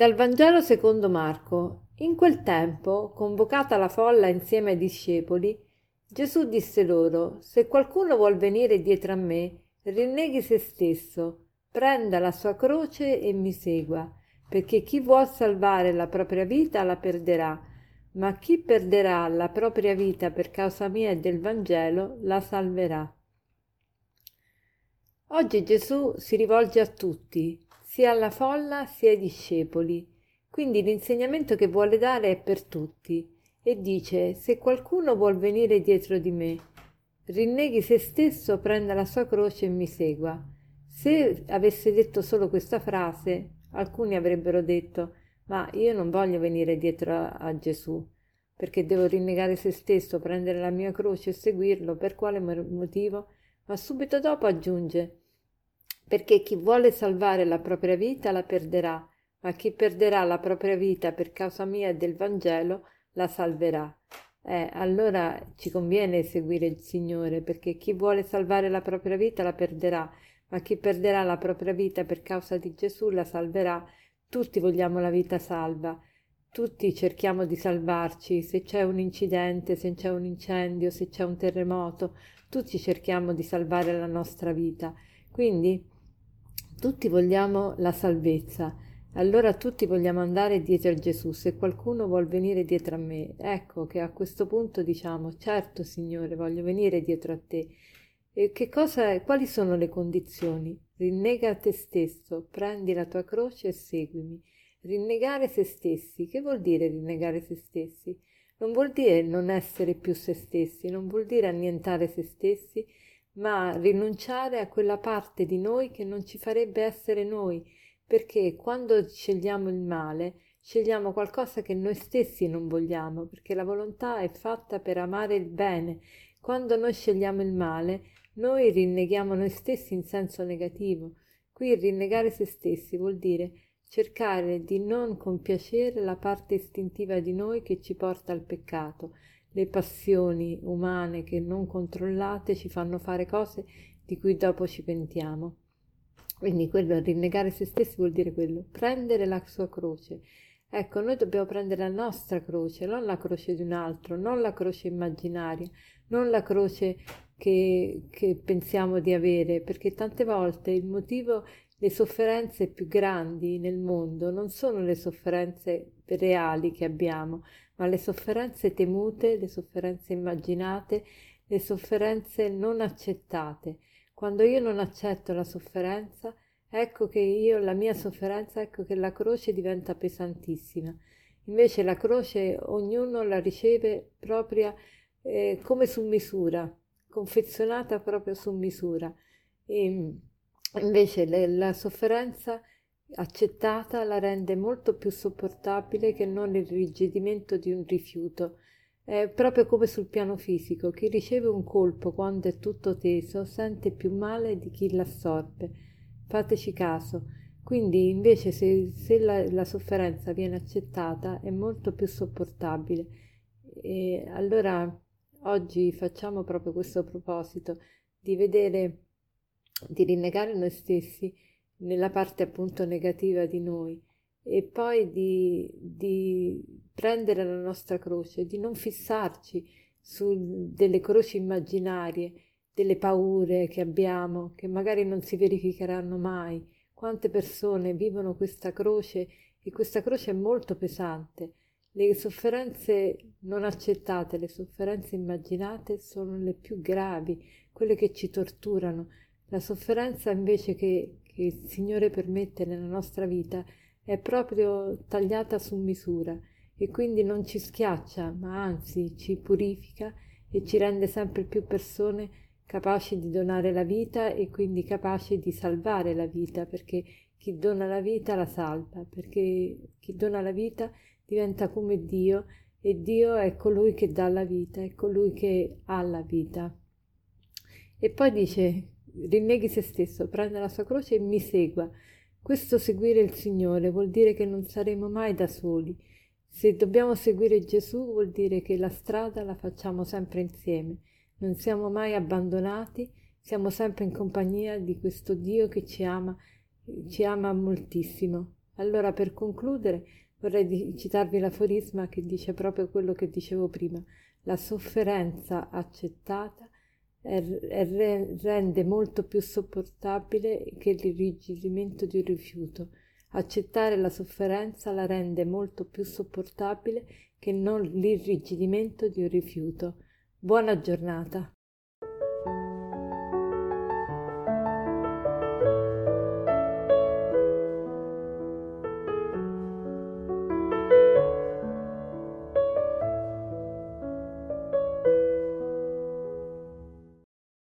Dal Vangelo secondo Marco. In quel tempo, convocata la folla insieme ai discepoli, Gesù disse loro: Se qualcuno vuol venire dietro a me, rinneghi se stesso, prenda la sua croce e mi segua, perché chi vuol salvare la propria vita la perderà, ma chi perderà la propria vita per causa mia e del Vangelo la salverà. Oggi Gesù si rivolge a tutti, sia alla folla sia ai discepoli. Quindi l'insegnamento che vuole dare è per tutti e dice se qualcuno vuol venire dietro di me, rinneghi se stesso, prenda la sua croce e mi segua. Se avesse detto solo questa frase, alcuni avrebbero detto ma io non voglio venire dietro a, a Gesù perché devo rinnegare se stesso, prendere la mia croce e seguirlo. Per quale motivo? Ma subito dopo aggiunge perché chi vuole salvare la propria vita la perderà, ma chi perderà la propria vita per causa mia e del Vangelo la salverà. Eh, allora ci conviene seguire il Signore, perché chi vuole salvare la propria vita la perderà, ma chi perderà la propria vita per causa di Gesù la salverà. Tutti vogliamo la vita salva, tutti cerchiamo di salvarci, se c'è un incidente, se c'è un incendio, se c'è un terremoto, tutti cerchiamo di salvare la nostra vita. Quindi tutti vogliamo la salvezza, allora tutti vogliamo andare dietro a Gesù. Se qualcuno vuol venire dietro a me, ecco che a questo punto diciamo: Certo, Signore, voglio venire dietro a te. E che cosa, quali sono le condizioni? Rinnega a te stesso, prendi la tua croce e seguimi. Rinnegare se stessi. Che vuol dire rinnegare se stessi? Non vuol dire non essere più se stessi, non vuol dire annientare se stessi, ma rinunciare a quella parte di noi che non ci farebbe essere noi, perché quando scegliamo il male, scegliamo qualcosa che noi stessi non vogliamo, perché la volontà è fatta per amare il bene. Quando noi scegliamo il male, noi rinneghiamo noi stessi in senso negativo. Qui rinnegare se stessi vuol dire cercare di non compiacere la parte istintiva di noi che ci porta al peccato, le passioni umane che non controllate ci fanno fare cose di cui dopo ci pentiamo. Quindi quello, rinnegare se stessi vuol dire quello, prendere la sua croce. Ecco, noi dobbiamo prendere la nostra croce, non la croce di un altro, non la croce immaginaria, non la croce che, che pensiamo di avere, perché tante volte il motivo, le sofferenze più grandi nel mondo non sono le sofferenze reali che abbiamo, ma le sofferenze temute, le sofferenze immaginate, le sofferenze non accettate. Quando io non accetto la sofferenza, ecco che io, la mia sofferenza, ecco che la croce diventa pesantissima. Invece la croce ognuno la riceve propria eh, come su misura, confezionata proprio su misura. E invece le, la sofferenza accettata la rende molto più sopportabile che non il rigidimento di un rifiuto. È proprio come sul piano fisico, chi riceve un colpo quando è tutto teso sente più male di chi l'assorbe. Fateci caso. Quindi invece se, se la, la, sofferenza viene accettata è molto più sopportabile. E allora oggi facciamo proprio questo proposito di vedere, di rinnegare noi stessi nella parte appunto negativa di noi e poi di, di prendere la nostra croce, di non fissarci su delle croci immaginarie, delle paure che abbiamo, che magari non si verificheranno mai. Quante persone vivono questa croce e questa croce è molto pesante. Le sofferenze non accettate, le sofferenze immaginate sono le più gravi, quelle che ci torturano. La sofferenza invece che che il Signore permette nella nostra vita è proprio tagliata su misura e quindi non ci schiaccia, ma anzi ci purifica e ci rende sempre più persone capaci di donare la vita e quindi capaci di salvare la vita, perché chi dona la vita la salva, perché chi dona la vita diventa come Dio e Dio è colui che dà la vita, è colui che ha la vita. E poi dice rinneghi se stesso, prenda la sua croce e mi segua. Questo seguire il Signore vuol dire che non saremo mai da soli. Se dobbiamo seguire Gesù vuol dire che la strada la facciamo sempre insieme. Non siamo mai abbandonati, siamo sempre in compagnia di questo Dio che ci ama, ci ama moltissimo. Allora per concludere vorrei citarvi l'aforisma che dice proprio quello che dicevo prima. La sofferenza accettata è, rende molto più sopportabile che l'irrigidimento di un rifiuto. Accettare la sofferenza la rende molto più sopportabile che non l'irrigidimento di un rifiuto. Buona giornata.